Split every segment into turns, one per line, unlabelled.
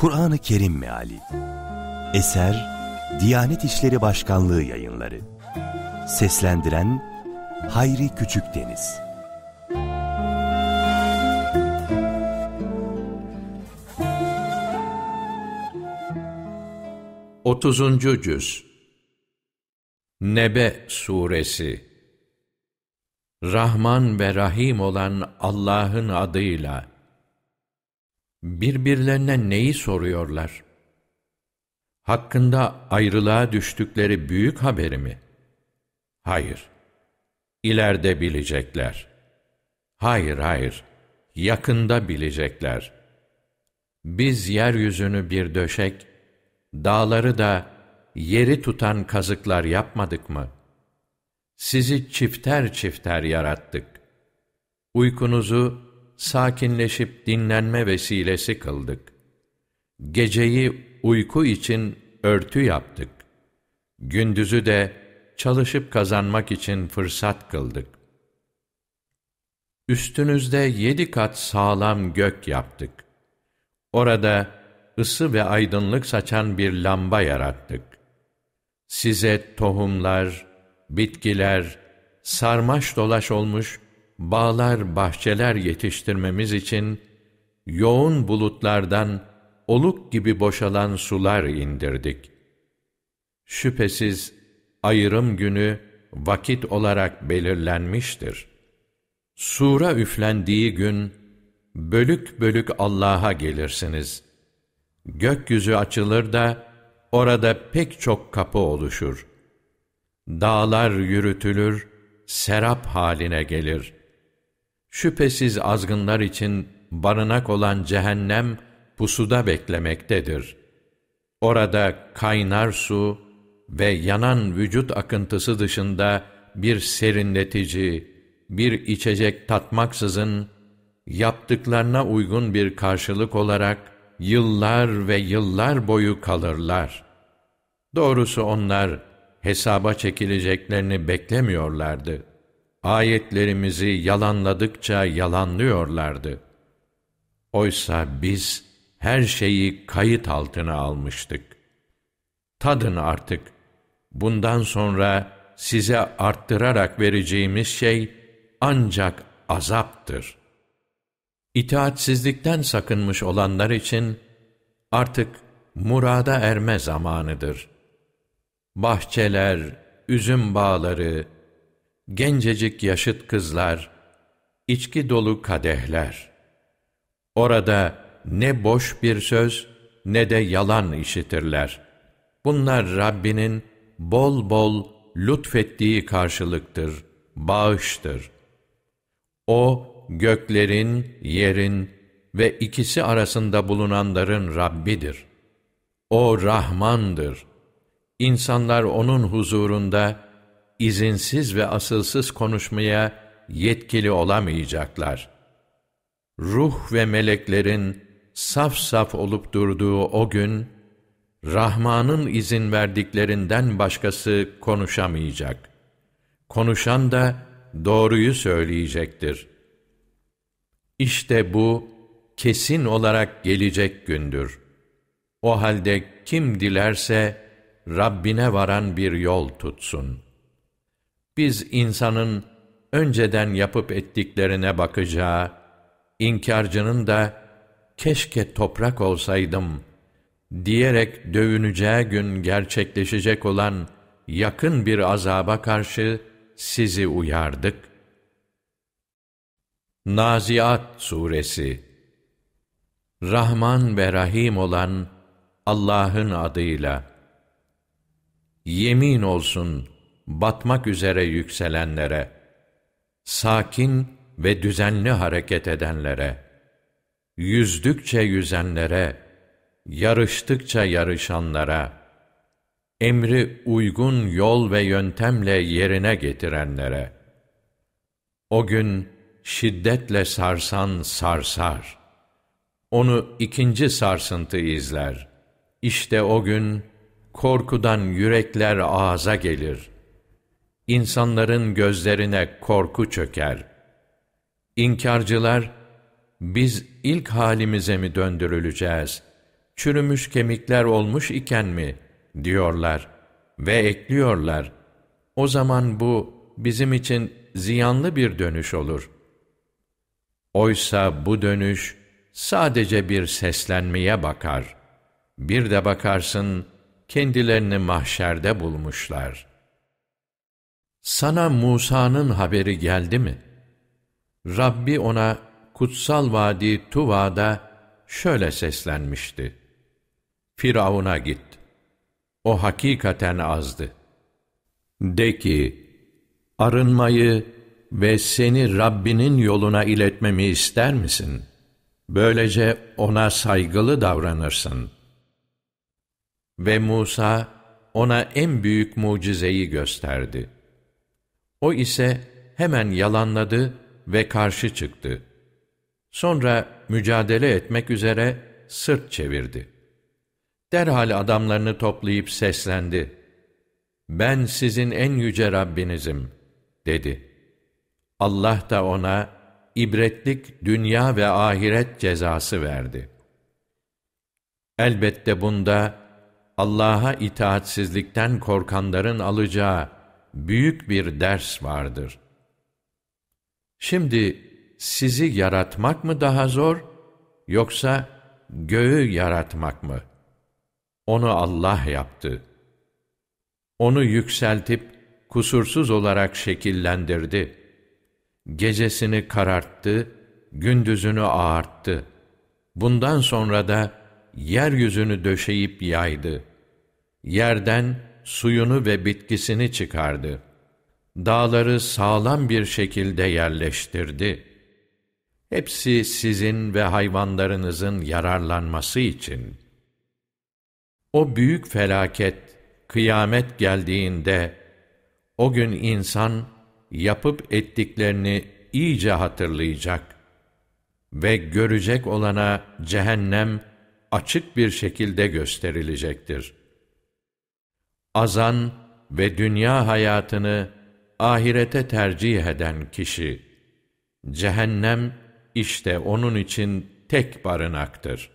Kur'an-ı Kerim Meali. Eser Diyanet İşleri Başkanlığı Yayınları. Seslendiren Hayri Küçükdeniz
30. Cüz. Nebe Suresi. Rahman ve Rahim olan Allah'ın adıyla birbirlerine neyi soruyorlar? Hakkında ayrılığa düştükleri büyük haberi mi? Hayır. İleride bilecekler. Hayır, hayır. Yakında bilecekler. Biz yeryüzünü bir döşek, dağları da yeri tutan kazıklar yapmadık mı? Sizi çifter çifter yarattık. Uykunuzu sakinleşip dinlenme vesilesi kıldık. Geceyi uyku için örtü yaptık. Gündüzü de çalışıp kazanmak için fırsat kıldık. Üstünüzde yedi kat sağlam gök yaptık. Orada ısı ve aydınlık saçan bir lamba yarattık. Size tohumlar, bitkiler, sarmaş dolaş olmuş bağlar, bahçeler yetiştirmemiz için yoğun bulutlardan oluk gibi boşalan sular indirdik. Şüphesiz ayrım günü vakit olarak belirlenmiştir. Sura üflendiği gün bölük bölük Allah'a gelirsiniz. Gökyüzü açılır da orada pek çok kapı oluşur. Dağlar yürütülür, serap haline gelir. Şüphesiz azgınlar için barınak olan cehennem pusuda beklemektedir. Orada kaynar su ve yanan vücut akıntısı dışında bir serinletici, bir içecek tatmaksızın yaptıklarına uygun bir karşılık olarak yıllar ve yıllar boyu kalırlar. Doğrusu onlar hesaba çekileceklerini beklemiyorlardı. Ayetlerimizi yalanladıkça yalanlıyorlardı. Oysa biz her şeyi kayıt altına almıştık. Tadın artık. Bundan sonra size arttırarak vereceğimiz şey ancak azaptır. İtaatsizlikten sakınmış olanlar için artık murada erme zamanıdır. Bahçeler, üzüm bağları, gencecik yaşıt kızlar, içki dolu kadehler. Orada ne boş bir söz ne de yalan işitirler. Bunlar Rabbinin bol bol lütfettiği karşılıktır, bağıştır. O, göklerin, yerin ve ikisi arasında bulunanların Rabbidir. O Rahmandır. İnsanlar O'nun huzurunda, izinsiz ve asılsız konuşmaya yetkili olamayacaklar. Ruh ve meleklerin saf saf olup durduğu o gün, Rahman'ın izin verdiklerinden başkası konuşamayacak. Konuşan da doğruyu söyleyecektir. İşte bu, kesin olarak gelecek gündür. O halde kim dilerse, Rabbine varan bir yol tutsun.'' Biz insanın önceden yapıp ettiklerine bakacağı, inkarcının da keşke toprak olsaydım diyerek dövüneceği gün gerçekleşecek olan yakın bir azaba karşı sizi uyardık. Naziat Suresi Rahman ve Rahim olan Allah'ın adıyla Yemin olsun batmak üzere yükselenlere, sakin ve düzenli hareket edenlere, yüzdükçe yüzenlere, yarıştıkça yarışanlara, emri uygun yol ve yöntemle yerine getirenlere, o gün şiddetle sarsan sarsar, onu ikinci sarsıntı izler. İşte o gün korkudan yürekler ağza gelir.'' İnsanların gözlerine korku çöker. İnkarcılar, biz ilk halimize mi döndürüleceğiz? çürümüş kemikler olmuş iken mi diyorlar ve ekliyorlar. O zaman bu bizim için ziyanlı bir dönüş olur. Oysa bu dönüş sadece bir seslenmeye bakar. Bir de bakarsın kendilerini mahşerde bulmuşlar. Sana Musa'nın haberi geldi mi? Rabbi ona kutsal vadi Tuva'da şöyle seslenmişti. Firavun'a git. O hakikaten azdı. De ki, arınmayı ve seni Rabbinin yoluna iletmemi ister misin? Böylece ona saygılı davranırsın. Ve Musa ona en büyük mucizeyi gösterdi. O ise hemen yalanladı ve karşı çıktı. Sonra mücadele etmek üzere sırt çevirdi. Derhal adamlarını toplayıp seslendi. Ben sizin en yüce Rabbinizim, dedi. Allah da ona ibretlik dünya ve ahiret cezası verdi. Elbette bunda Allah'a itaatsizlikten korkanların alacağı büyük bir ders vardır. Şimdi sizi yaratmak mı daha zor, yoksa göğü yaratmak mı? Onu Allah yaptı. Onu yükseltip kusursuz olarak şekillendirdi. Gecesini kararttı, gündüzünü ağarttı. Bundan sonra da yeryüzünü döşeyip yaydı. Yerden suyunu ve bitkisini çıkardı. Dağları sağlam bir şekilde yerleştirdi. Hepsi sizin ve hayvanlarınızın yararlanması için. O büyük felaket, kıyamet geldiğinde, o gün insan, yapıp ettiklerini iyice hatırlayacak ve görecek olana cehennem açık bir şekilde gösterilecektir. Azan ve dünya hayatını ahirete tercih eden kişi, cehennem işte onun için tek barınaktır.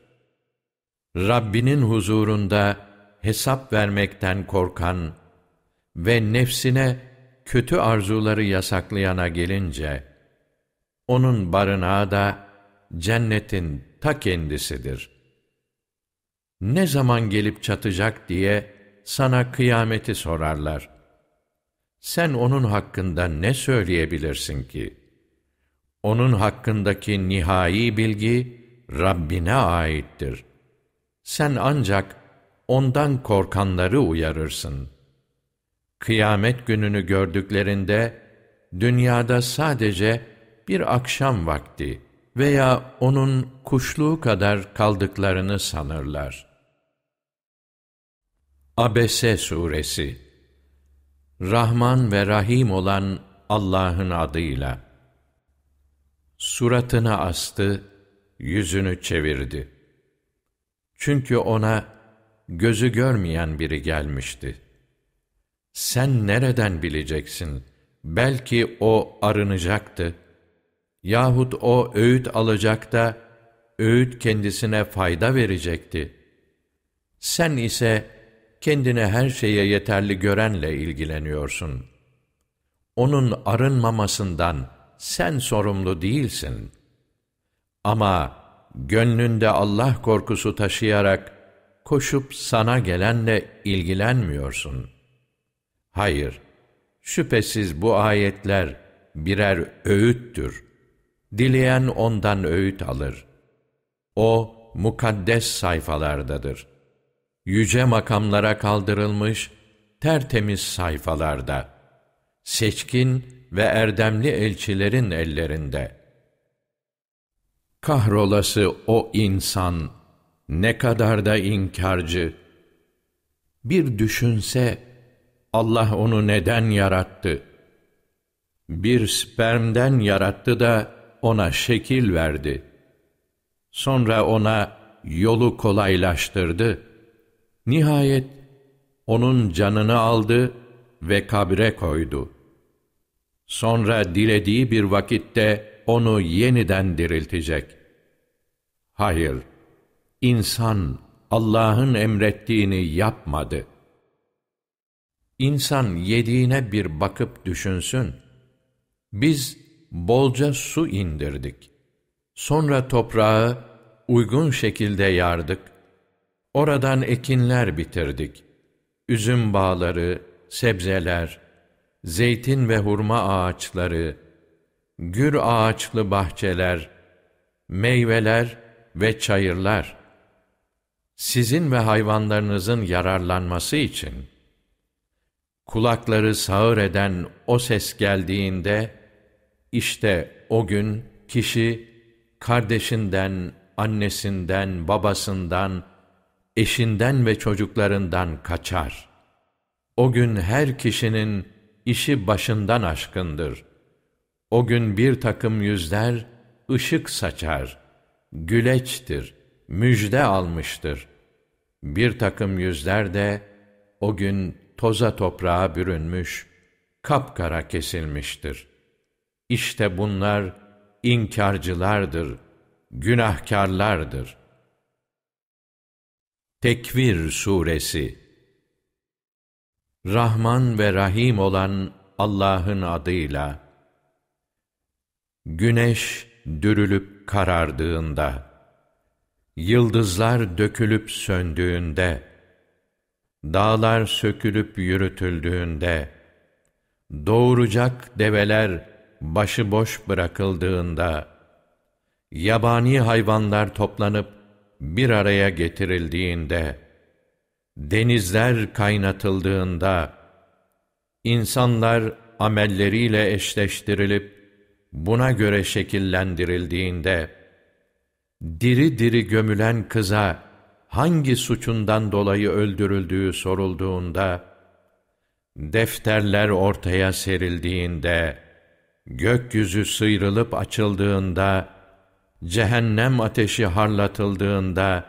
Rabbinin huzurunda hesap vermekten korkan ve nefsine kötü arzuları yasaklayana gelince, onun barınağı da cennetin ta kendisidir. Ne zaman gelip çatacak diye sana kıyameti sorarlar. Sen onun hakkında ne söyleyebilirsin ki? Onun hakkındaki nihai bilgi Rabbine aittir. Sen ancak ondan korkanları uyarırsın. Kıyamet gününü gördüklerinde dünyada sadece bir akşam vakti veya onun kuşluğu kadar kaldıklarını sanırlar. Abese Suresi Rahman ve Rahim olan Allah'ın adıyla Suratını astı, yüzünü çevirdi. Çünkü ona gözü görmeyen biri gelmişti. Sen nereden bileceksin? Belki o arınacaktı. Yahut o öğüt alacak da, öğüt kendisine fayda verecekti. Sen ise, kendine her şeye yeterli görenle ilgileniyorsun. Onun arınmamasından sen sorumlu değilsin. Ama gönlünde Allah korkusu taşıyarak koşup sana gelenle ilgilenmiyorsun. Hayır, şüphesiz bu ayetler birer öğüttür. Dileyen ondan öğüt alır. O, mukaddes sayfalardadır.'' Yüce makamlara kaldırılmış tertemiz sayfalarda, seçkin ve erdemli elçilerin ellerinde. Kahrolası o insan, ne kadar da inkarcı. Bir düşünse, Allah onu neden yarattı? Bir spermden yarattı da ona şekil verdi. Sonra ona yolu kolaylaştırdı.'' Nihayet onun canını aldı ve kabre koydu. Sonra dilediği bir vakitte onu yeniden diriltecek. Hayır, insan Allah'ın emrettiğini yapmadı. İnsan yediğine bir bakıp düşünsün. Biz bolca su indirdik. Sonra toprağı uygun şekilde yardık. Oradan ekinler bitirdik. Üzüm bağları, sebzeler, zeytin ve hurma ağaçları, gür ağaçlı bahçeler, meyveler ve çayırlar, sizin ve hayvanlarınızın yararlanması için, kulakları sağır eden o ses geldiğinde, işte o gün kişi, kardeşinden, annesinden, babasından, eşinden ve çocuklarından kaçar. O gün her kişinin işi başından aşkındır. O gün bir takım yüzler ışık saçar, güleçtir, müjde almıştır. Bir takım yüzler de o gün toza toprağa bürünmüş, kapkara kesilmiştir. İşte bunlar inkarcılardır, günahkarlardır. Tekvir Suresi Rahman ve Rahim olan Allah'ın adıyla Güneş dürülüp karardığında, yıldızlar dökülüp söndüğünde, dağlar sökülüp yürütüldüğünde, doğuracak develer başıboş bırakıldığında, yabani hayvanlar toplanıp bir araya getirildiğinde, denizler kaynatıldığında, insanlar amelleriyle eşleştirilip, buna göre şekillendirildiğinde, diri diri gömülen kıza hangi suçundan dolayı öldürüldüğü sorulduğunda, defterler ortaya serildiğinde, gökyüzü sıyrılıp açıldığında, cehennem ateşi harlatıldığında,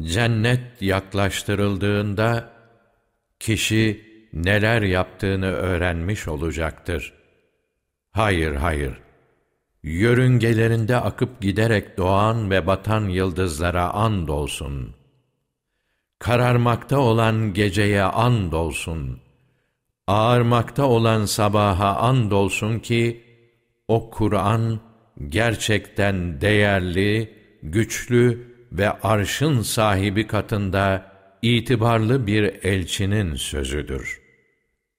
cennet yaklaştırıldığında, kişi neler yaptığını öğrenmiş olacaktır. Hayır, hayır. Yörüngelerinde akıp giderek doğan ve batan yıldızlara and olsun. Kararmakta olan geceye and olsun. Ağarmakta olan sabaha and olsun ki, o Kur'an gerçekten değerli, güçlü ve arşın sahibi katında itibarlı bir elçinin sözüdür.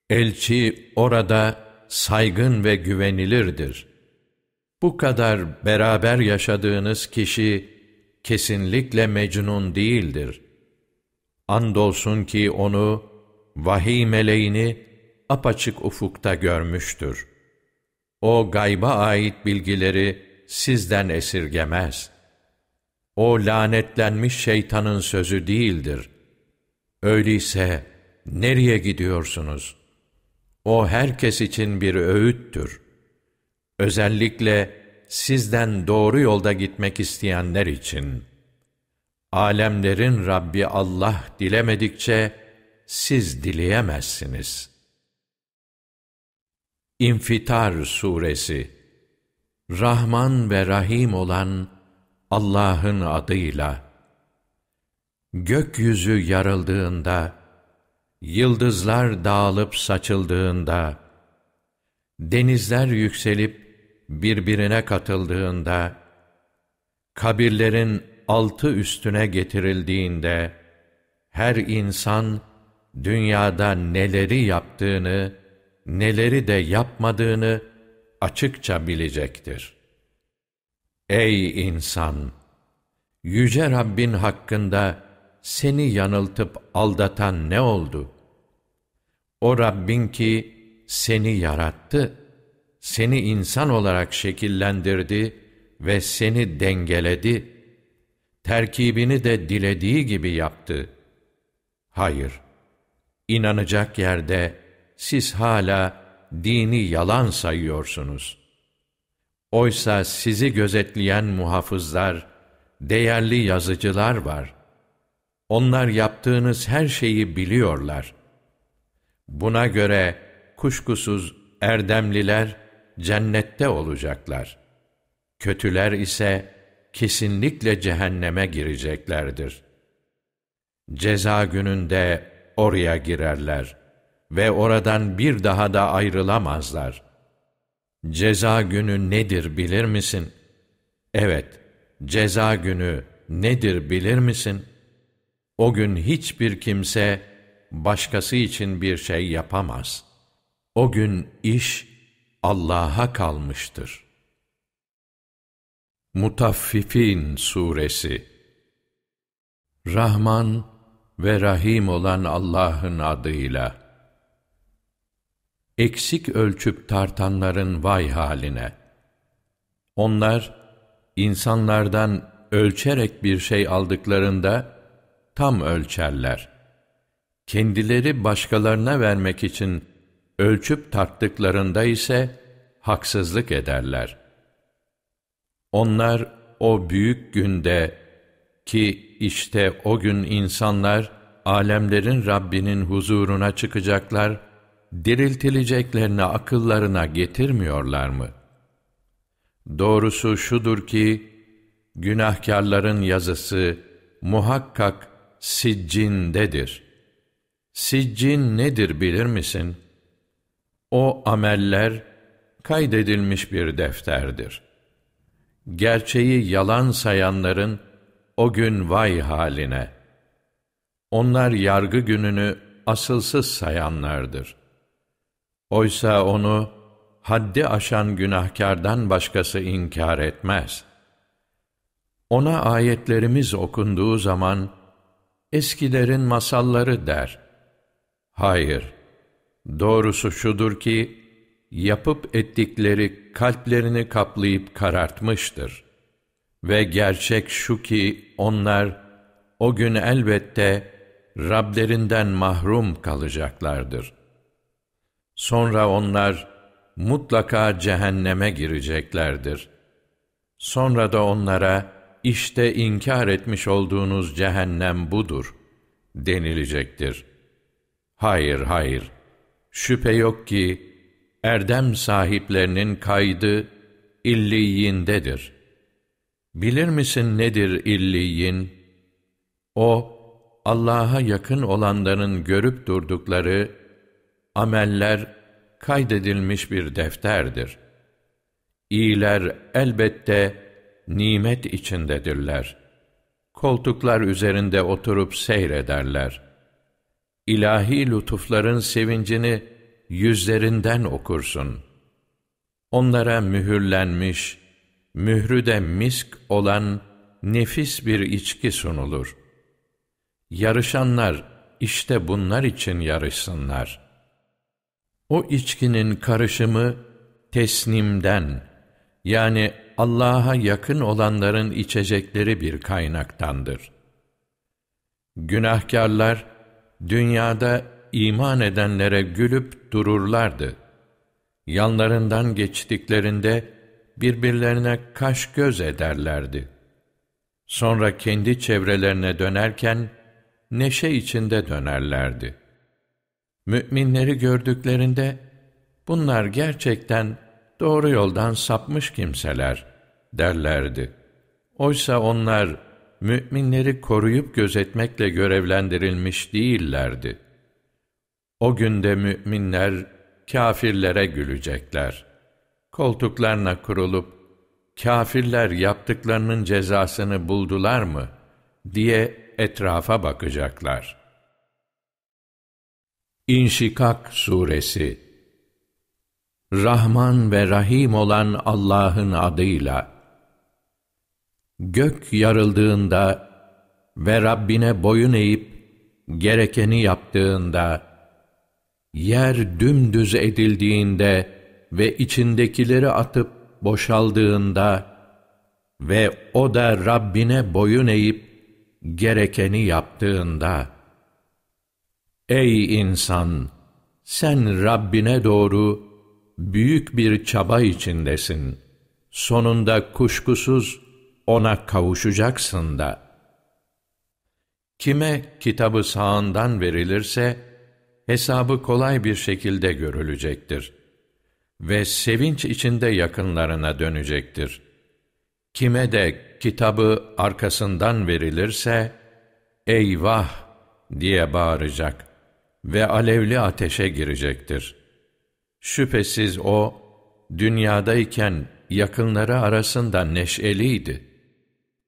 Elçi orada saygın ve güvenilirdir. Bu kadar beraber yaşadığınız kişi kesinlikle mecnun değildir. Andolsun ki onu, vahiy meleğini apaçık ufukta görmüştür. O gayba ait bilgileri sizden esirgemez. O lanetlenmiş şeytanın sözü değildir. Öyleyse nereye gidiyorsunuz?'' O herkes için bir öğüttür. Özellikle sizden doğru yolda gitmek isteyenler için. Alemlerin Rabbi Allah dilemedikçe siz dileyemezsiniz. İnfitar Suresi. Rahman ve Rahim olan Allah'ın adıyla. Gökyüzü yarıldığında yıldızlar dağılıp saçıldığında, denizler yükselip birbirine katıldığında, kabirlerin altı üstüne getirildiğinde, her insan dünyada neleri yaptığını, neleri de yapmadığını açıkça bilecektir. Ey insan! Yüce Rabbin hakkında seni yanıltıp aldatan ne oldu? O Rabbin ki seni yarattı, seni insan olarak şekillendirdi ve seni dengeledi. Terkibini de dilediği gibi yaptı. Hayır, inanacak yerde siz hala dini yalan sayıyorsunuz. Oysa sizi gözetleyen muhafızlar, değerli yazıcılar var. Onlar yaptığınız her şeyi biliyorlar. Buna göre kuşkusuz erdemliler cennette olacaklar. Kötüler ise kesinlikle cehenneme gireceklerdir.'' Ceza gününde oraya girerler ve oradan bir daha da ayrılamazlar. Ceza günü nedir bilir misin? Evet, ceza günü nedir bilir misin? O gün hiçbir kimse başkası için bir şey yapamaz. O gün iş Allah'a kalmıştır. Mutaffifin Suresi Rahman ve Rahim olan Allah'ın adıyla Eksik ölçüp tartanların vay haline! Onlar, insanlardan ölçerek bir şey aldıklarında, tam ölçerler. Kendileri başkalarına vermek için ölçüp tarttıklarında ise haksızlık ederler. Onlar o büyük günde ki işte o gün insanlar alemlerin Rabbinin huzuruna çıkacaklar, diriltileceklerini akıllarına getirmiyorlar mı? Doğrusu şudur ki, günahkarların yazısı muhakkak siccindedir. Siccin nedir bilir misin? O ameller kaydedilmiş bir defterdir. Gerçeği yalan sayanların o gün vay haline. Onlar yargı gününü asılsız sayanlardır. Oysa onu haddi aşan günahkardan başkası inkar etmez. Ona ayetlerimiz okunduğu zaman, eskilerin masalları der. Hayır, doğrusu şudur ki, yapıp ettikleri kalplerini kaplayıp karartmıştır. Ve gerçek şu ki onlar o gün elbette Rablerinden mahrum kalacaklardır. Sonra onlar mutlaka cehenneme gireceklerdir. Sonra da onlara işte inkar etmiş olduğunuz cehennem budur denilecektir. Hayır, hayır. Şüphe yok ki erdem sahiplerinin kaydı illiyindedir. Bilir misin nedir illiyin? O, Allah'a yakın olanların görüp durdukları ameller kaydedilmiş bir defterdir. İyiler elbette nimet içindedirler. Koltuklar üzerinde oturup seyrederler. İlahi lütufların sevincini yüzlerinden okursun. Onlara mühürlenmiş, mührü de misk olan nefis bir içki sunulur. Yarışanlar işte bunlar için yarışsınlar. O içkinin karışımı tesnimden yani Allah'a yakın olanların içecekleri bir kaynaktandır. Günahkarlar dünyada iman edenlere gülüp dururlardı. Yanlarından geçtiklerinde birbirlerine kaş göz ederlerdi. Sonra kendi çevrelerine dönerken neşe içinde dönerlerdi. Müminleri gördüklerinde bunlar gerçekten doğru yoldan sapmış kimseler derlerdi. Oysa onlar müminleri koruyup gözetmekle görevlendirilmiş değillerdi. O günde müminler kâfirlere gülecekler. Koltuklarına kurulup, kâfirler yaptıklarının cezasını buldular mı diye etrafa bakacaklar. İnşikak Suresi. Rahman ve Rahim olan Allah'ın adıyla. Gök yarıldığında ve Rabbine boyun eğip gerekeni yaptığında, yer dümdüz edildiğinde ve içindekileri atıp boşaldığında ve o da Rabbine boyun eğip gerekeni yaptığında, Ey insan! Sen Rabbine doğru büyük bir çaba içindesin. Sonunda kuşkusuz ona kavuşacaksın da. Kime kitabı sağından verilirse, hesabı kolay bir şekilde görülecektir. Ve sevinç içinde yakınlarına dönecektir. Kime de kitabı arkasından verilirse, eyvah diye bağıracak ve alevli ateşe girecektir. Şüphesiz o, dünyadayken yakınları arasında neşeliydi.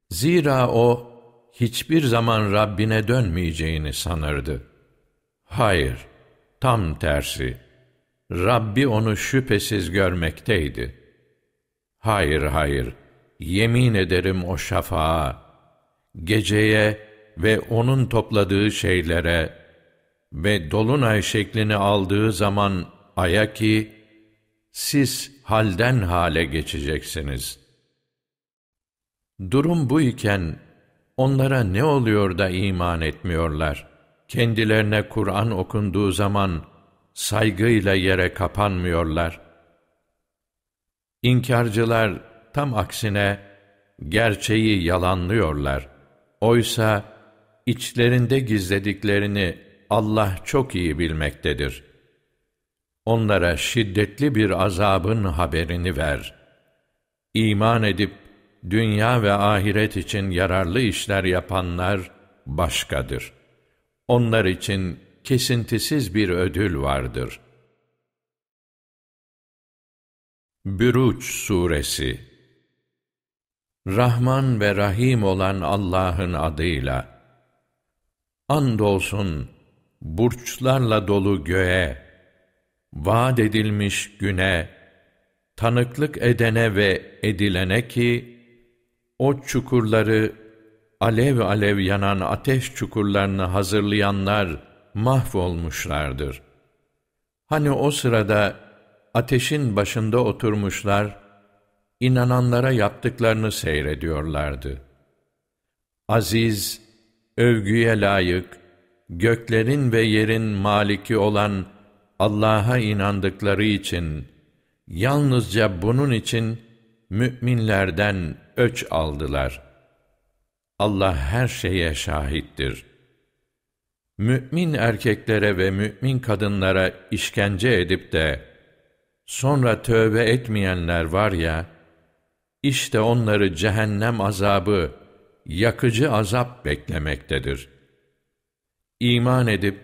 Zira o, hiçbir zaman Rabbine dönmeyeceğini sanırdı. Hayır, tam tersi. Rabbi onu şüphesiz görmekteydi. Hayır, hayır, yemin ederim o şafağa, geceye ve onun topladığı şeylere ve dolunay şeklini aldığı zaman aya ki, siz halden hale geçeceksiniz. Durum bu iken, onlara ne oluyor da iman etmiyorlar? Kendilerine Kur'an okunduğu zaman, saygıyla yere kapanmıyorlar. İnkarcılar tam aksine gerçeği yalanlıyorlar. Oysa içlerinde gizlediklerini Allah çok iyi bilmektedir. Onlara şiddetli bir azabın haberini ver. İman edip dünya ve ahiret için yararlı işler yapanlar başkadır. Onlar için kesintisiz bir ödül vardır. Büruç Suresi Rahman ve Rahim olan Allah'ın adıyla Andolsun burçlarla dolu göğe, vaat edilmiş güne, tanıklık edene ve edilene ki, o çukurları, alev alev yanan ateş çukurlarını hazırlayanlar mahvolmuşlardır. Hani o sırada ateşin başında oturmuşlar, inananlara yaptıklarını seyrediyorlardı. Aziz, övgüye layık, göklerin ve yerin maliki olan Allah'a inandıkları için, yalnızca bunun için müminlerden öç aldılar. Allah her şeye şahittir. Mümin erkeklere ve mümin kadınlara işkence edip de, sonra tövbe etmeyenler var ya, işte onları cehennem azabı, yakıcı azap beklemektedir. İman edip,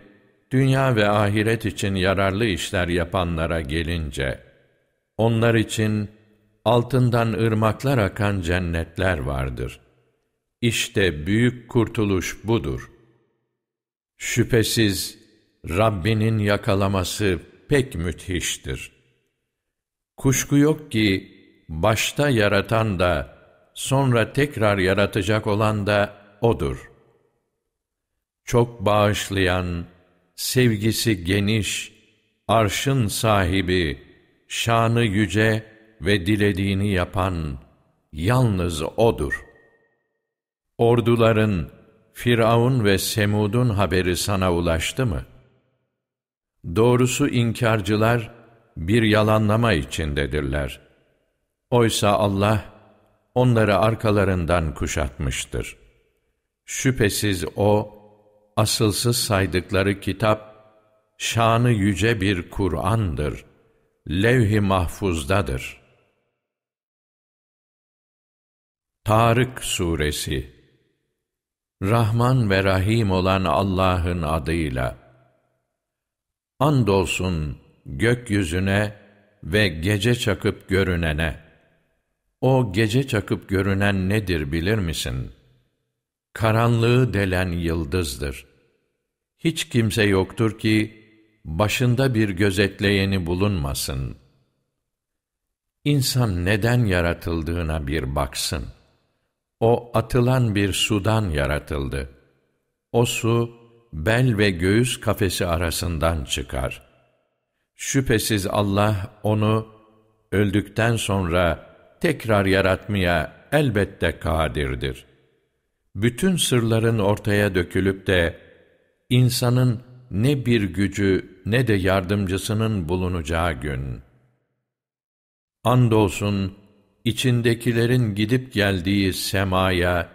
dünya ve ahiret için yararlı işler yapanlara gelince, onlar için altından ırmaklar akan cennetler vardır. İşte büyük kurtuluş budur. Şüphesiz Rabbinin yakalaması pek müthiştir. Kuşku yok ki, başta yaratan da, sonra tekrar yaratacak olan da O'dur. Çok bağışlayan, sevgisi geniş, arşın sahibi, şanı yüce ve dilediğini yapan yalnız O'dur. Orduların, Firavun ve Semud'un haberi sana ulaştı mı? Doğrusu inkarcılar bir yalanlama içindedirler. Oysa Allah onları arkalarından kuşatmıştır. Şüphesiz O, asılsız saydıkları kitap, şanı yüce bir Kur'an'dır. Levh-i mahfuzdadır. Tarık Suresi Rahman ve Rahim olan Allah'ın adıyla Andolsun gökyüzüne ve gece çakıp görünene. O gece çakıp görünen nedir bilir misin?'' Karanlığı delen yıldızdır. Hiç kimse yoktur ki, başında bir gözetleyeni bulunmasın. İnsan neden yaratıldığına bir baksın. O atılan bir sudan yaratıldı. O su, bel ve göğüs kafesi arasından çıkar. Şüphesiz Allah onu, öldükten sonra tekrar yaratmaya elbette kadirdir.'' Bütün sırların ortaya dökülüp de insanın ne bir gücü ne de yardımcısının bulunacağı gün. Andolsun içindekilerin gidip geldiği semaya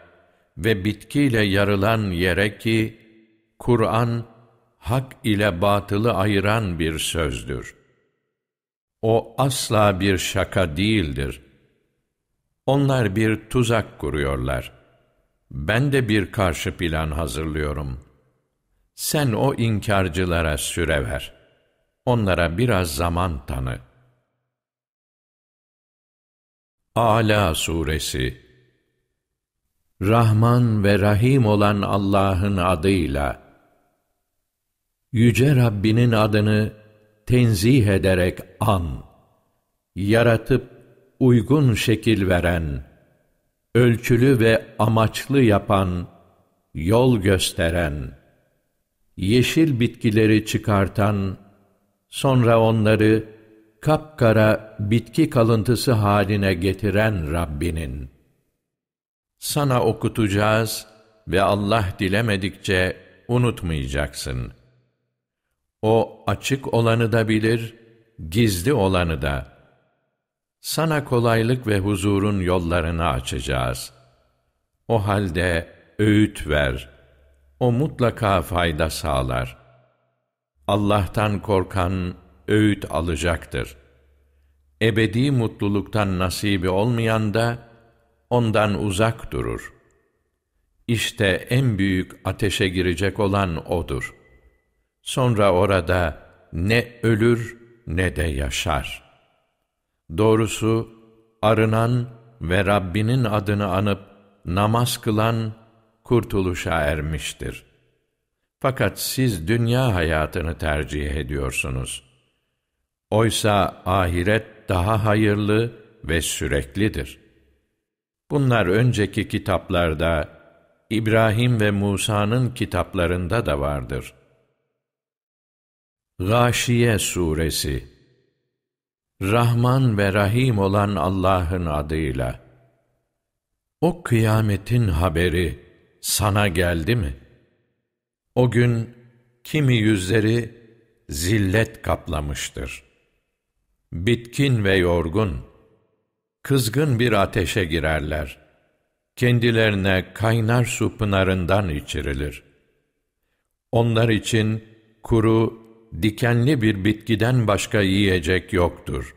ve bitkiyle yarılan yere ki Kur'an hak ile batılı ayıran bir sözdür. O asla bir şaka değildir. Onlar bir tuzak kuruyorlar.'' Ben de bir karşı plan hazırlıyorum. Sen o inkarcılara süre ver. Onlara biraz zaman tanı. Ala Suresi Rahman ve Rahim olan Allah'ın adıyla Yüce Rabbinin adını tenzih ederek an. Yaratıp uygun şekil veren, ölçülü ve amaçlı yapan, yol gösteren, yeşil bitkileri çıkartan, sonra onları kapkara bitki kalıntısı haline getiren Rabbinin. Sana okutacağız ve Allah dilemedikçe unutmayacaksın. O açık olanı da bilir, gizli olanı da. Sana kolaylık ve huzurun yollarını açacağız. O halde öğüt ver. O mutlaka fayda sağlar. Allah'tan korkan öğüt alacaktır. Ebedi mutluluktan nasibi olmayan da ondan uzak durur. İşte en büyük ateşe girecek olan odur. Sonra orada ne ölür ne de yaşar.'' Doğrusu arınan ve Rabbinin adını anıp namaz kılan kurtuluşa ermiştir. Fakat siz dünya hayatını tercih ediyorsunuz. Oysa ahiret daha hayırlı ve süreklidir. Bunlar önceki kitaplarda, İbrahim ve Musa'nın kitaplarında da vardır. Gâşiye Suresi Rahman ve Rahim olan Allah'ın adıyla. O kıyametin haberi sana geldi mi? O gün kimi yüzleri zillet kaplamıştır. Bitkin ve yorgun, kızgın bir ateşe girerler. Kendilerine kaynar su pınarından içirilir. Onlar için kuru dikenli bir bitkiden başka yiyecek yoktur.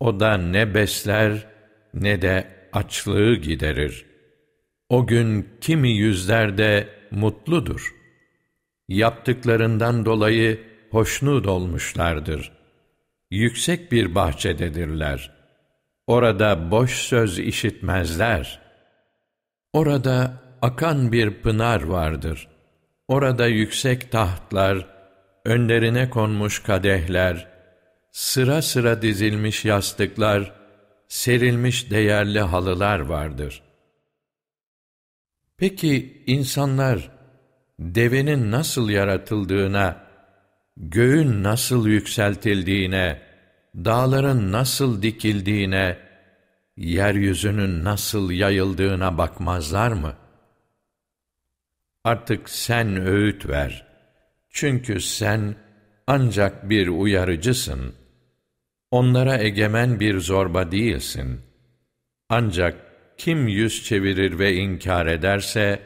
O da ne besler ne de açlığı giderir. O gün kimi yüzlerde mutludur. Yaptıklarından dolayı hoşnut olmuşlardır. Yüksek bir bahçededirler. Orada boş söz işitmezler. Orada akan bir pınar vardır. Orada yüksek tahtlar, önlerine konmuş kadehler, sıra sıra dizilmiş yastıklar, serilmiş değerli halılar vardır. Peki insanlar devenin nasıl yaratıldığına, göğün nasıl yükseltildiğine, dağların nasıl dikildiğine, yeryüzünün nasıl yayıldığına bakmazlar mı? Artık sen öğüt ver.'' Çünkü sen ancak bir uyarıcısın. Onlara egemen bir zorba değilsin. Ancak kim yüz çevirir ve inkar ederse,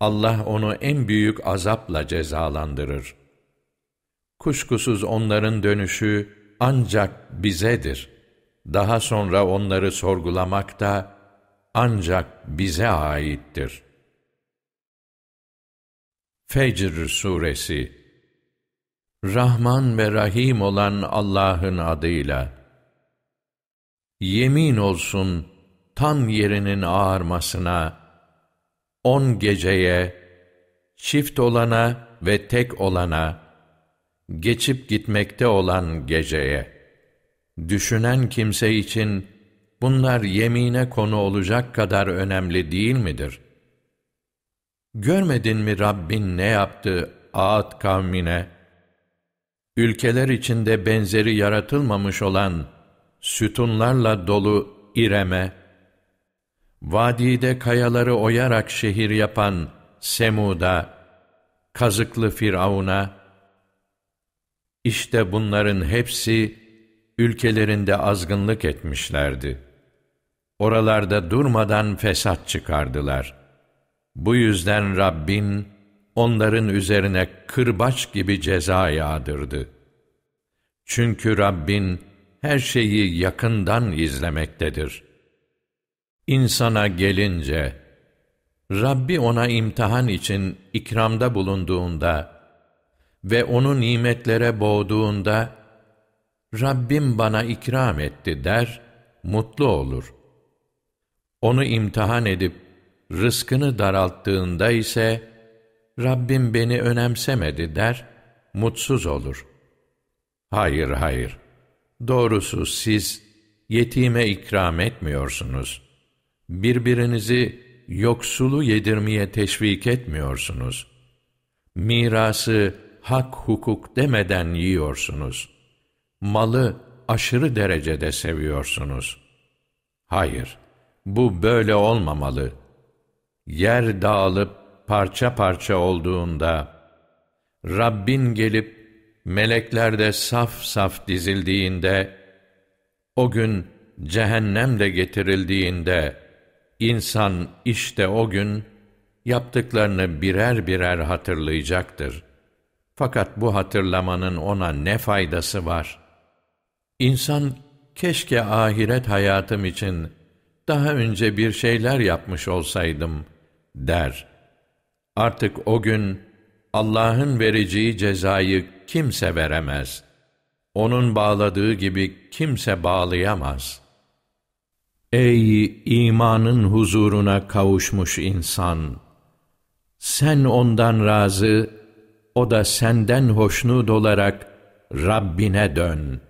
Allah onu en büyük azapla cezalandırır. Kuşkusuz onların dönüşü ancak bizedir. Daha sonra onları sorgulamak da ancak bize aittir.'' Fecr Suresi Rahman ve Rahim olan Allah'ın adıyla Yemin olsun tan yerinin ağarmasına, on geceye, çift olana ve tek olana, geçip gitmekte olan geceye. Düşünen kimse için bunlar yemine konu olacak kadar önemli değil midir? Görmedin mi Rabbin ne yaptı Ağat kavmine? Ülkeler içinde benzeri yaratılmamış olan sütunlarla dolu İrem'e, vadide kayaları oyarak şehir yapan Semud'a, kazıklı Firavun'a, işte bunların hepsi ülkelerinde azgınlık etmişlerdi. Oralarda durmadan fesat çıkardılar.'' Bu yüzden Rabbin onların üzerine kırbaç gibi ceza yağdırdı. Çünkü Rabbin her şeyi yakından izlemektedir. İnsana gelince, Rabbi ona imtihan için ikramda bulunduğunda ve onu nimetlere boğduğunda, Rabbim bana ikram etti der, mutlu olur. Onu imtihan edip, rızkını daralttığında ise, Rabbim beni önemsemedi der, mutsuz olur. Hayır, hayır. Doğrusu siz yetime ikram etmiyorsunuz. Birbirinizi yoksulu yedirmeye teşvik etmiyorsunuz. Mirası hak hukuk demeden yiyorsunuz. Malı aşırı derecede seviyorsunuz. Hayır, bu böyle olmamalı. Yer dağılıp parça parça olduğunda, Rabbin gelip melekler de saf saf dizildiğinde, o gün cehennem de getirildiğinde, insan işte o gün yaptıklarını birer birer hatırlayacaktır. Fakat bu hatırlamanın ona ne faydası var? İnsan keşke ahiret hayatım için daha önce bir şeyler yapmış olsaydım der. Artık o gün Allah'ın vereceği cezayı kimse veremez. Onun bağladığı gibi kimse bağlayamaz. Ey imanın huzuruna kavuşmuş insan! Sen ondan razı, o da senden hoşnut olarak Rabbine dön.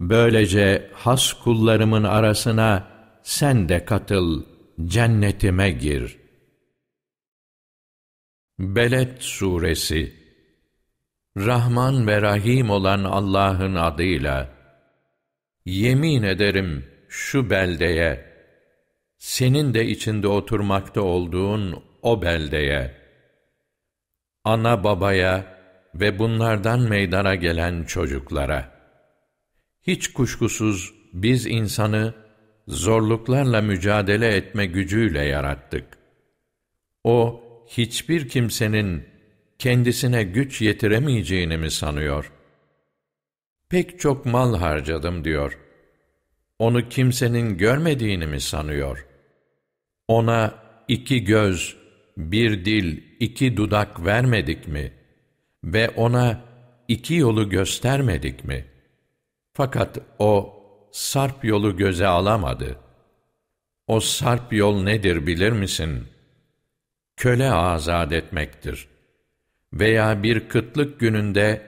Böylece has kullarımın arasına sen de katıl, cennetime gir. Beled Suresi Rahman ve Rahim olan Allah'ın adıyla Yemin ederim şu beldeye, senin de içinde oturmakta olduğun o beldeye, ana babaya ve bunlardan meydana gelen çocuklara. Hiç kuşkusuz biz insanı zorluklarla mücadele etme gücüyle yarattık. O, hiçbir kimsenin kendisine güç yetiremeyeceğini mi sanıyor? Pek çok mal harcadım diyor. Onu kimsenin görmediğini mi sanıyor? Ona iki göz, bir dil, iki dudak vermedik mi? Ve ona iki yolu göstermedik mi? Fakat o sarp yolu göze alamadı. O sarp yol nedir bilir misin? Köle azat etmektir. Veya bir kıtlık gününde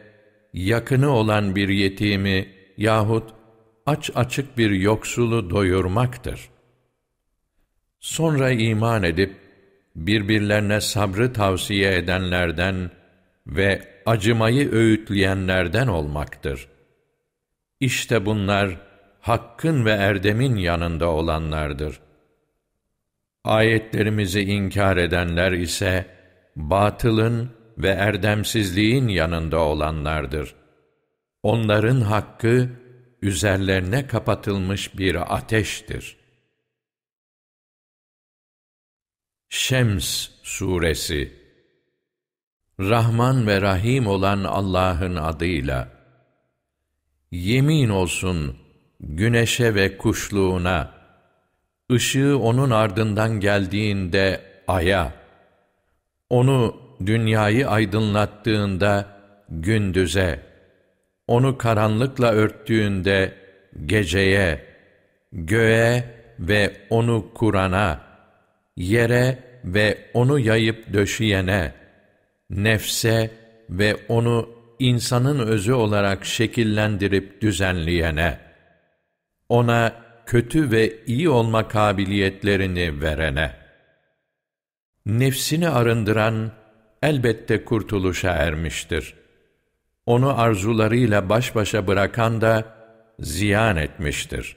yakını olan bir yetimi yahut aç açık bir yoksulu doyurmaktır. Sonra iman edip birbirlerine sabrı tavsiye edenlerden ve acımayı öğütleyenlerden olmaktır. İşte bunlar hakkın ve erdemin yanında olanlardır. Ayetlerimizi inkar edenler ise batılın ve erdemsizliğin yanında olanlardır. Onların hakkı üzerlerine kapatılmış bir ateştir. Şems Suresi Rahman ve Rahim olan Allah'ın adıyla Yemin olsun güneşe ve kuşluğuna, ışığı onun ardından geldiğinde aya, onu dünyayı aydınlattığında gündüze, onu karanlıkla örttüğünde geceye, göğe ve onu kurana, yere ve onu yayıp döşeyene, nefse ve onu insanın özü olarak şekillendirip düzenleyene, ona kötü ve iyi olma kabiliyetlerini verene, nefsini arındıran elbette kurtuluşa ermiştir. Onu arzularıyla baş başa bırakan da ziyan etmiştir.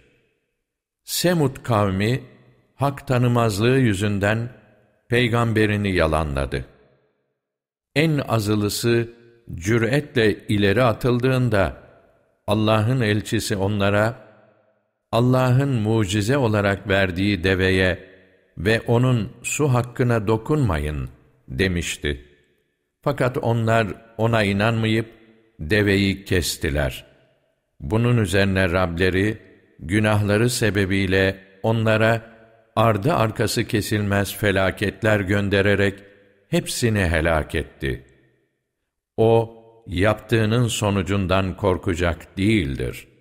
Semud kavmi, hak tanımazlığı yüzünden peygamberini yalanladı. En azılısı cüretle ileri atıldığında Allah'ın elçisi onlara Allah'ın mucize olarak verdiği deveye ve onun su hakkına dokunmayın demişti. Fakat onlar ona inanmayıp deveyi kestiler. Bunun üzerine Rableri günahları sebebiyle onlara ardı arkası kesilmez felaketler göndererek hepsini helak etti. O, yaptığının sonucundan korkacak değildir.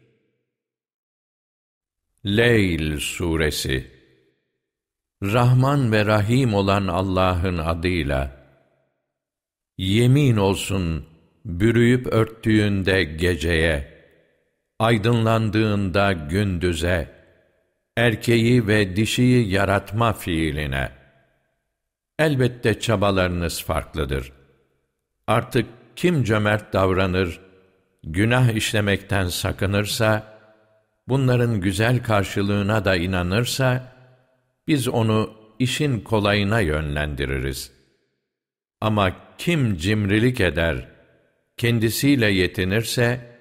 Leyl Suresi Rahman ve Rahim olan Allah'ın adıyla Yemin olsun bürüyüp örttüğünde geceye, aydınlandığında gündüze, erkeği ve dişiyi yaratma fiiline. Elbette çabalarınız farklıdır. Artık kim cömert davranır, günah işlemekten sakınırsa, bunların güzel karşılığına da inanırsa, biz onu işin kolayına yönlendiririz. Ama kim cimrilik eder, kendisiyle yetinirse,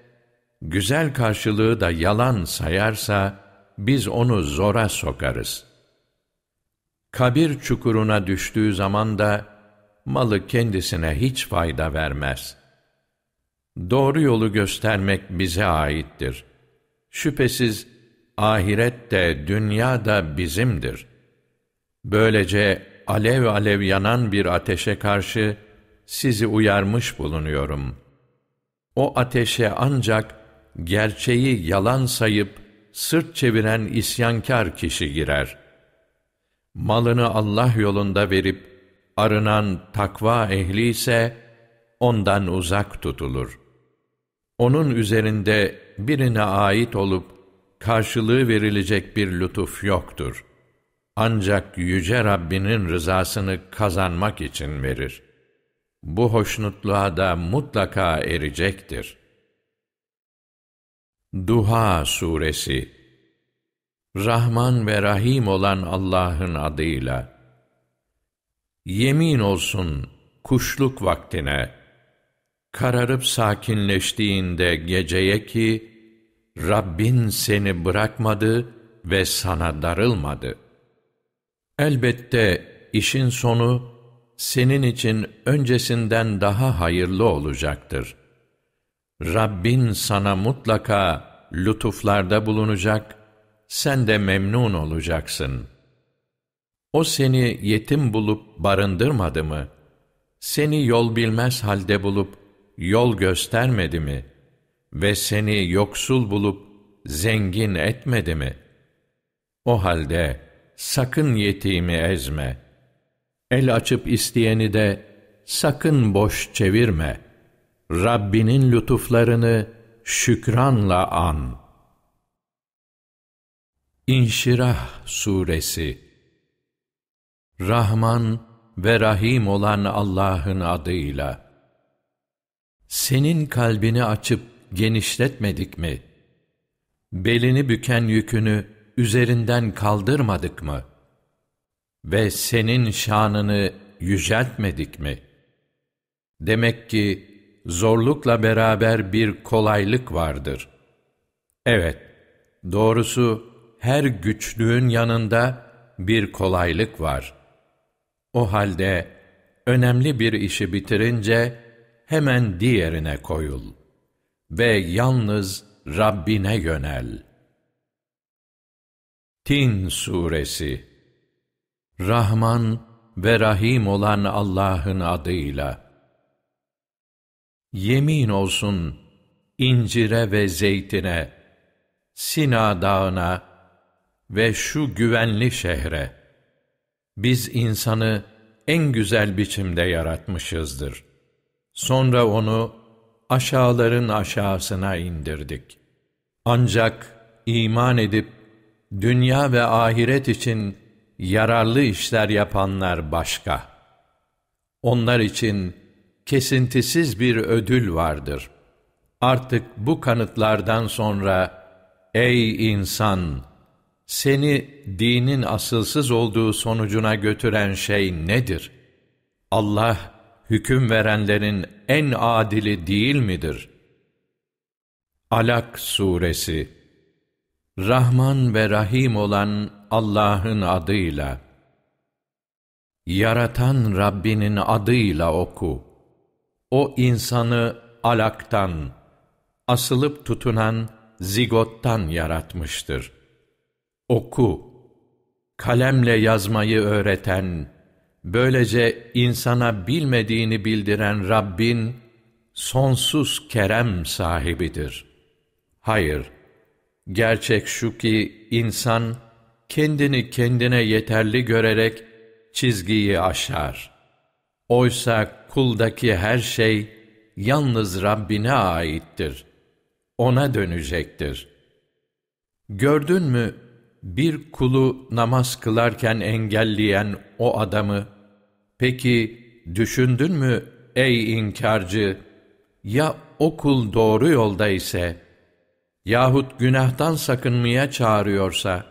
güzel karşılığı da yalan sayarsa, biz onu zora sokarız. Kabir çukuruna düştüğü zaman da, malı kendisine hiç fayda vermez. Doğru yolu göstermek bize aittir. Şüphesiz ahiret de dünya da bizimdir. Böylece alev alev yanan bir ateşe karşı sizi uyarmış bulunuyorum. O ateşe ancak gerçeği yalan sayıp sırt çeviren isyankar kişi girer. Malını Allah yolunda verip arınan takva ehli ise ondan uzak tutulur. Onun üzerinde birine ait olup karşılığı verilecek bir lütuf yoktur. Ancak yüce Rabbinin rızasını kazanmak için verir. Bu hoşnutluğa da mutlaka erecektir. Duha Suresi Rahman ve Rahim olan Allah'ın adıyla Yemin olsun kuşluk vaktine, kararıp sakinleştiğinde geceye ki, Rabbin seni bırakmadı ve sana darılmadı. Elbette işin sonu, senin için öncesinden daha hayırlı olacaktır. Rabbin sana mutlaka lütuflarda bulunacak, sen de memnun olacaksın.'' O seni yetim bulup barındırmadı mı? Seni yol bilmez halde bulup yol göstermedi mi? Ve seni yoksul bulup zengin etmedi mi? O halde sakın yetimi ezme. El açıp isteyeni de sakın boş çevirme. Rabbinin lütuflarını şükranla an. İnşirah Suresi Rahman ve Rahim olan Allah'ın adıyla. Senin kalbini açıp genişletmedik mi? Belini büken yükünü üzerinden kaldırmadık mı? Ve senin şanını yüceltmedik mi? Demek ki zorlukla beraber bir kolaylık vardır. Evet, doğrusu her güçlüğün yanında bir kolaylık var.'' O halde önemli bir işi bitirince hemen diğerine koyul ve yalnız Rabbine yönel. Tin Suresi Rahman ve Rahim olan Allah'ın adıyla Yemin olsun incire ve zeytine, Sina dağına ve şu güvenli şehre, biz insanı en güzel biçimde yaratmışızdır. Sonra onu aşağıların aşağısına indirdik. Ancak iman edip dünya ve ahiret için yararlı işler yapanlar başka. Onlar için kesintisiz bir ödül vardır. Artık bu kanıtlardan sonra ey insan seni dinin asılsız olduğu sonucuna götüren şey nedir? Allah, hüküm verenlerin en adili değil midir? Alak Suresi Rahman ve Rahim olan Allah'ın adıyla Yaratan Rabbinin adıyla oku. O insanı alaktan, asılıp tutunan zigottan yaratmıştır.'' Oku, kalemle yazmayı öğreten, böylece insana bilmediğini bildiren Rabbin, sonsuz kerem sahibidir. Hayır, gerçek şu ki insan, kendini kendine yeterli görerek çizgiyi aşar. Oysa kuldaki her şey yalnız Rabbine aittir. Ona dönecektir. Gördün mü bir kulu namaz kılarken engelleyen o adamı? Peki düşündün mü ey inkarcı? Ya o kul doğru yolda ise yahut günahtan sakınmaya çağırıyorsa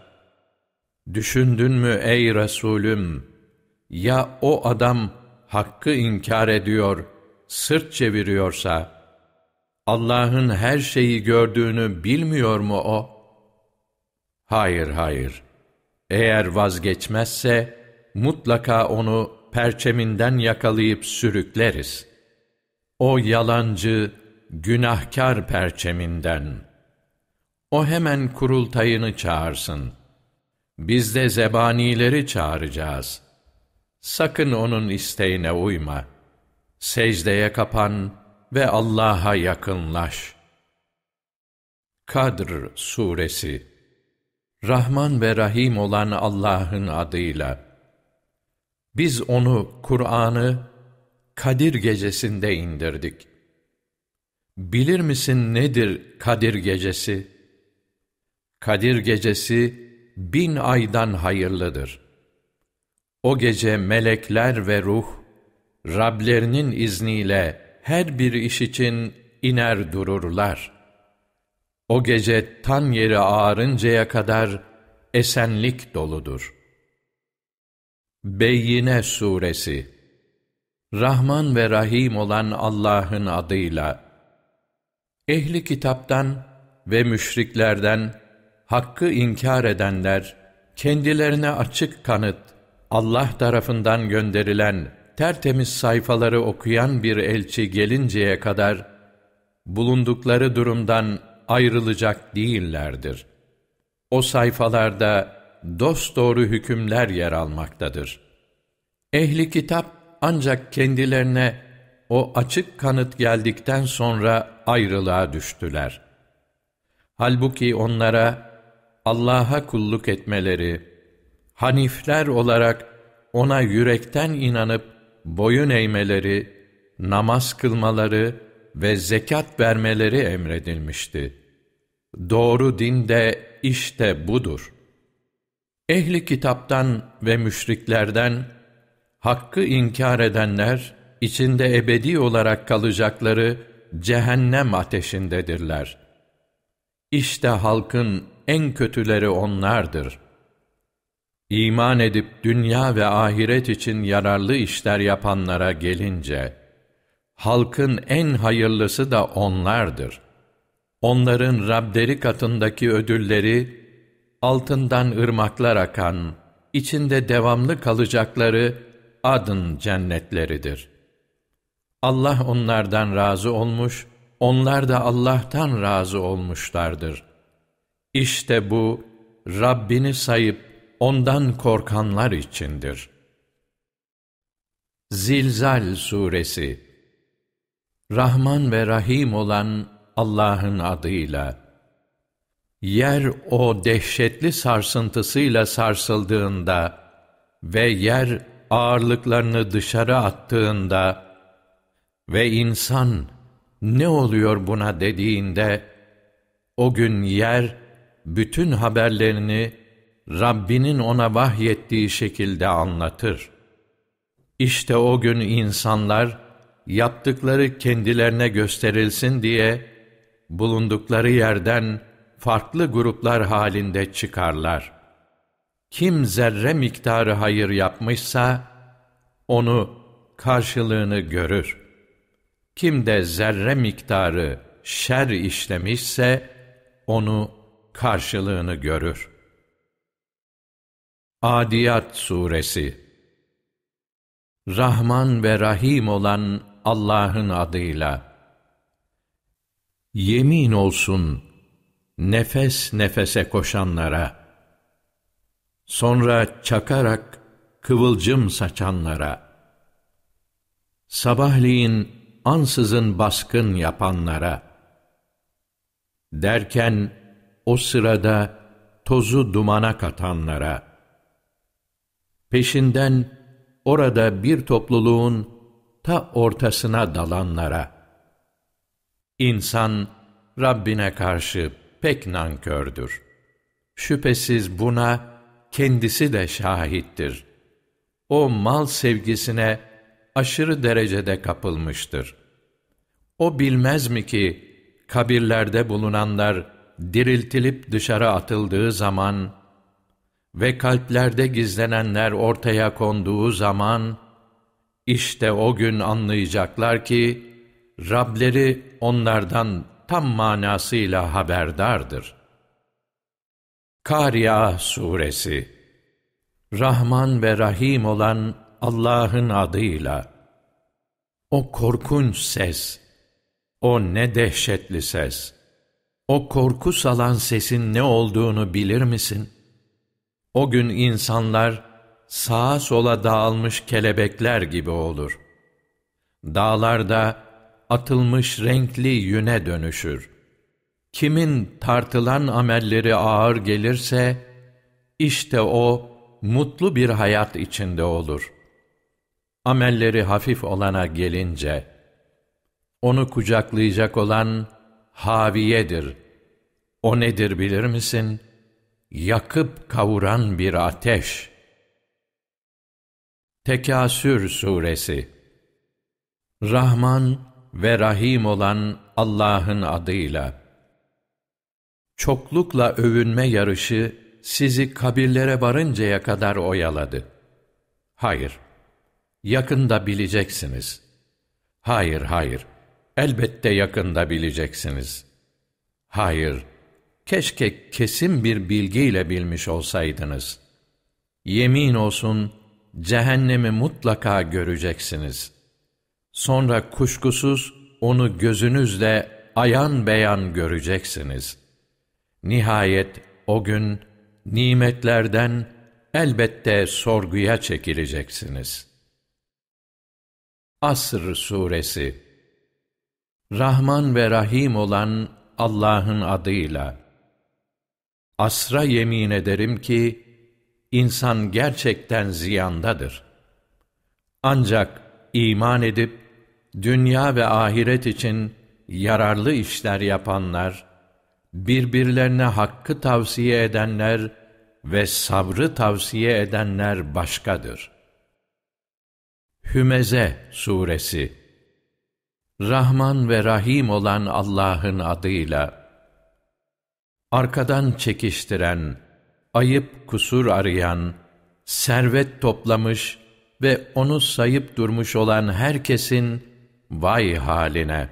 düşündün mü ey Resulüm? Ya o adam hakkı inkar ediyor, sırt çeviriyorsa, Allah'ın her şeyi gördüğünü bilmiyor mu o? Hayır, hayır. Eğer vazgeçmezse, mutlaka onu perçeminden yakalayıp sürükleriz. O yalancı, günahkar perçeminden. O hemen kurultayını çağırsın. Biz de zebanileri çağıracağız.'' Sakın onun isteğine uyma. Secdeye kapan ve Allah'a yakınlaş. Kadr Suresi Rahman ve Rahim olan Allah'ın adıyla. Biz onu, Kur'an'ı, Kadir gecesinde indirdik. Bilir misin nedir Kadir gecesi? Kadir gecesi bin aydan hayırlıdır.'' O gece melekler ve ruh, Rablerinin izniyle her bir iş için iner dururlar. O gece tan yeri ağarıncaya kadar esenlik doludur. Beyyine Suresi Rahman ve Rahim olan Allah'ın adıyla Ehli kitaptan ve müşriklerden hakkı inkar edenler kendilerine açık kanıt Allah tarafından gönderilen tertemiz sayfaları okuyan bir elçi gelinceye kadar bulundukları durumdan ayrılacak değillerdir. O sayfalarda dosdoğru hükümler yer almaktadır. Ehli kitap ancak kendilerine o açık kanıt geldikten sonra ayrılığa düştüler. Halbuki onlara Allah'a kulluk etmeleri, Hanifler olarak ona yürekten inanıp boyun eğmeleri, namaz kılmaları ve zekat vermeleri emredilmişti. Doğru din de işte budur. Ehli kitaptan ve müşriklerden hakkı inkar edenler içinde ebedi olarak kalacakları cehennem ateşindedirler. İşte halkın en kötüleri onlardır.'' İman edip dünya ve ahiret için yararlı işler yapanlara gelince, halkın en hayırlısı da onlardır. Onların Rableri katındaki ödülleri, altından ırmaklar akan, içinde devamlı kalacakları adın cennetleridir. Allah onlardan razı olmuş, onlar da Allah'tan razı olmuşlardır. İşte bu, Rabbini sayıp ondan korkanlar içindir. Zilzal Suresi Rahman ve Rahim olan Allah'ın adıyla Yer o dehşetli sarsıntısıyla sarsıldığında ve yer ağırlıklarını dışarı attığında ve insan ne oluyor buna dediğinde o gün yer bütün haberlerini Rabbinin ona vahyettiği şekilde anlatır. İşte o gün insanlar, yaptıkları kendilerine gösterilsin diye, bulundukları yerden farklı gruplar halinde çıkarlar. Kim zerre miktarı hayır yapmışsa, onu karşılığını görür. Kim de zerre miktarı şer işlemişse, onu karşılığını görür.'' Adiyat Suresi Rahman ve Rahim olan Allah'ın adıyla Yemin olsun nefes nefese koşanlara sonra çakarak kıvılcım saçanlara, sabahleyin ansızın baskın yapanlara, derken o sırada tozu dumana katanlara, peşinden orada bir topluluğun ta ortasına dalanlara, insan Rabbine karşı pek nankördür. Şüphesiz buna kendisi de şahittir. O mal sevgisine aşırı derecede kapılmıştır. O bilmez mi ki kabirlerde bulunanlar diriltilip dışarı atıldığı zaman ve kalplerde gizlenenler ortaya konduğu zaman işte o gün anlayacaklar ki Rableri onlardan tam manasıyla haberdardır. Kariya Suresi Rahman ve Rahim olan Allah'ın adıyla O korkunç ses, o ne dehşetli ses. O korku salan sesin ne olduğunu bilir misin? O gün insanlar sağa sola dağılmış kelebekler gibi olur. Dağlarda atılmış renkli yüne dönüşür. Kimin tartılan amelleri ağır gelirse, işte o mutlu bir hayat içinde olur. Amelleri hafif olana gelince, onu kucaklayacak olan haviyedir. O nedir bilir misin? Yakıp kavuran bir ateş. Tekasür Suresi Rahman ve Rahim olan Allah'ın adıyla. Çoklukla övünme yarışı sizi kabirlere varıncaya kadar oyaladı. Hayır, yakında bileceksiniz. Hayır, hayır, elbette yakında bileceksiniz. Hayır, keşke kesin bir bilgiyle bilmiş olsaydınız. Yemin olsun, cehennemi mutlaka göreceksiniz.'' Sonra kuşkusuz onu gözünüzle ayan beyan göreceksiniz. Nihayet o gün nimetlerden elbette sorguya çekileceksiniz. Asr Suresi Rahman ve Rahim olan Allah'ın adıyla Asra yemin ederim ki insan gerçekten ziyandadır. Ancak iman edip dünya ve ahiret için yararlı işler yapanlar, birbirlerine hakkı tavsiye edenler ve sabrı tavsiye edenler başkadır. Hümeze Suresi Rahman ve Rahim olan Allah'ın adıyla arkadan çekiştiren, ayıp kusur arayan, servet toplamış ve onu sayıp durmuş olan herkesin vay haline!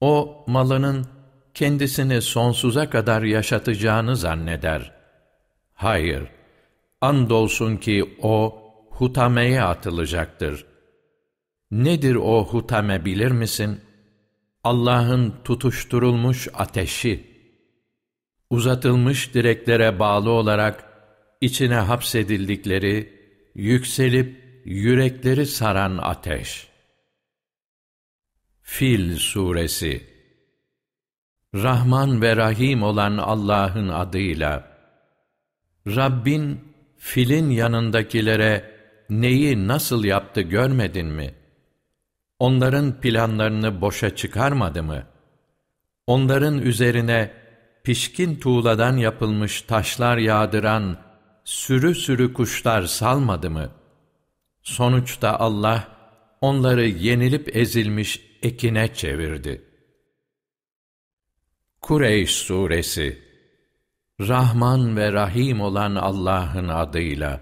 O malının kendisini sonsuza kadar yaşatacağını zanneder. Hayır, andolsun ki o hutameye atılacaktır. Nedir o hutame bilir misin? Allah'ın tutuşturulmuş ateşi. Uzatılmış direklere bağlı olarak içine hapsedildikleri, yükselip yürekleri saran ateş. Fil Suresi Rahman ve Rahim olan Allah'ın adıyla Rabbin filin yanındakilere neyi nasıl yaptı görmedin mi? Onların planlarını boşa çıkarmadı mı? Onların üzerine pişkin tuğladan yapılmış taşlar yağdıran sürü sürü kuşlar salmadı mı? Sonuçta Allah onları yenilip ezilmiş ekine çevirdi. Kureyş Suresi Rahman ve Rahim olan Allah'ın adıyla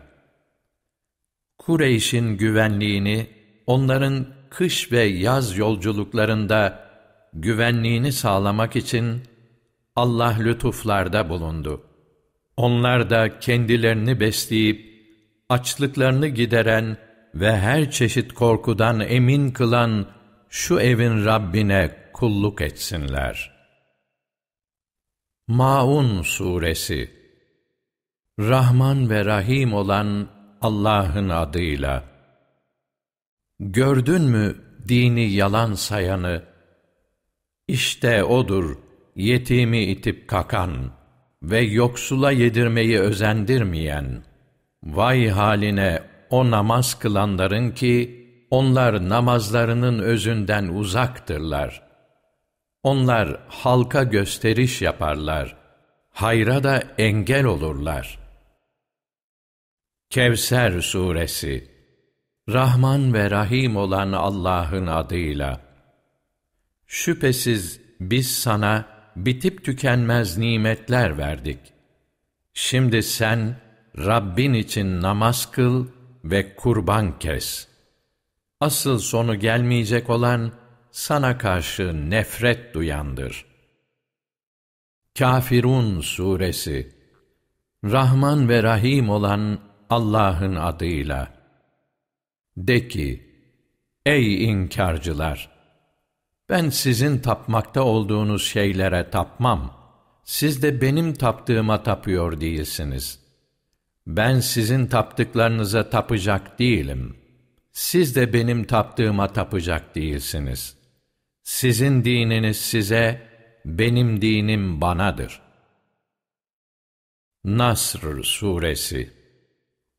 Kureyş'in güvenliğini onların kış ve yaz yolculuklarında güvenliğini sağlamak için Allah lütuflarda bulundu. Onlar da kendilerini besleyip açlıklarını gideren ve her çeşit korkudan emin kılan şu evin Rabbine kulluk etsinler. Maun Suresi Rahman ve Rahim olan Allah'ın adıyla. Gördün mü dini yalan sayanı? İşte odur yetimi itip kakan ve yoksula yedirmeyi özendirmeyen. Vay haline o namaz kılanların ki onlar namazlarının özünden uzaktırlar. Onlar halka gösteriş yaparlar. Hayra da engel olurlar. Kevser Suresi Rahman ve Rahim olan Allah'ın adıyla. Şüphesiz biz sana bitip tükenmez nimetler verdik. Şimdi sen Rabbin için namaz kıl ve kurban kes. Asıl sonu gelmeyecek olan sana karşı nefret duyandır. Kafirun Suresi Rahman ve Rahim olan Allah'ın adıyla. De ki, ey inkarcılar! Ben sizin tapmakta olduğunuz şeylere tapmam. Siz de benim taptığıma tapıyor değilsiniz. Ben sizin taptıklarınıza tapacak değilim. Siz de benim taptığıma tapacak değilsiniz. Sizin dininiz size, benim dinim banadır. Nasr Suresi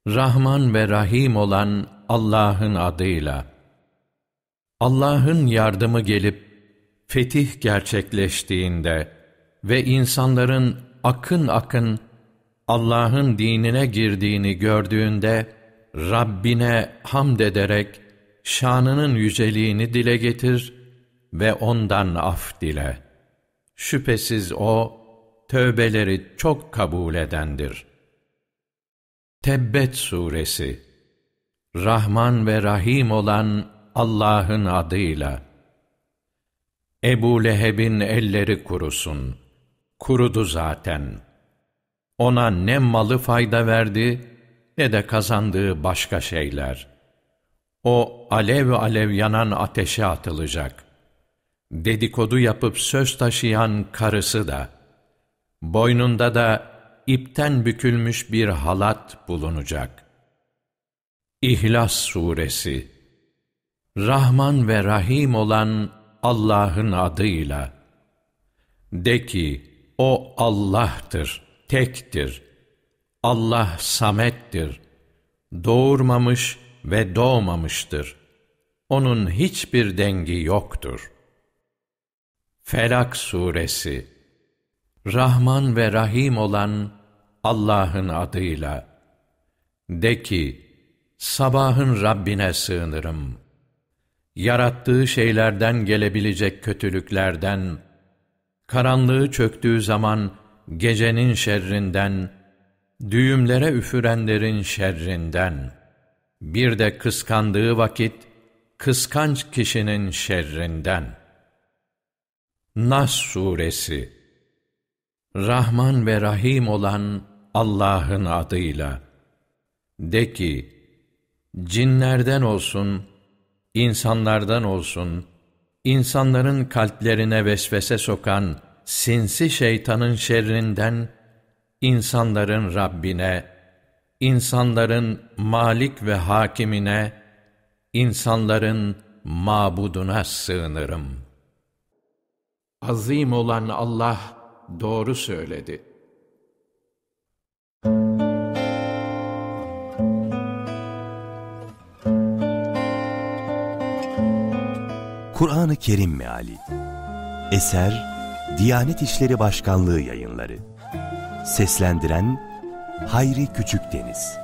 Rahman ve Rahim olan Allah'ın adıyla. Allah'ın yardımı gelip fetih gerçekleştiğinde ve insanların akın akın Allah'ın dinine girdiğini gördüğünde Rabbine hamd ederek şanının yüceliğini dile getir ve ondan af dile. Şüphesiz o tövbeleri çok kabul edendir. Tebbet suresi Rahman ve Rahim olan Allah'ın adıyla. Ebu Leheb'in elleri kurusun. Kurudu zaten. Ona ne malı fayda verdi, ne de kazandığı başka şeyler. O alev alev yanan ateşe atılacak. Dedikodu yapıp söz taşıyan karısı da, boynunda da ipten bükülmüş bir halat bulunacak. İhlas Suresi Rahman ve Rahim olan Allah'ın adıyla. De ki, O Allah'tır, tektir. Allah samettir. Doğurmamış ve doğmamıştır. Onun hiçbir dengi yoktur. Felak Suresi Rahman ve Rahim olan Allah'ın adıyla. De ki, sabahın Rabbine sığınırım. Yarattığı şeylerden gelebilecek kötülüklerden, karanlığı çöktüğü zaman gecenin şerrinden, düğümlere üfürenlerin şerrinden, bir de kıskandığı vakit, kıskanç kişinin şerrinden. Nas Suresi Rahman ve Rahim olan Allah'ın adıyla. De ki, cinlerden olsun, insanlardan olsun, insanların kalplerine vesvese sokan sinsi şeytanın şerrinden, insanların Rabbine, insanların Malik ve Hakimine, insanların mabuduna sığınırım. Azim olan Allah doğru söyledi.
Kur'an-ı Kerim Meali. Eser Diyanet İşleri Başkanlığı Yayınları. Seslendiren Hayri Küçükdeniz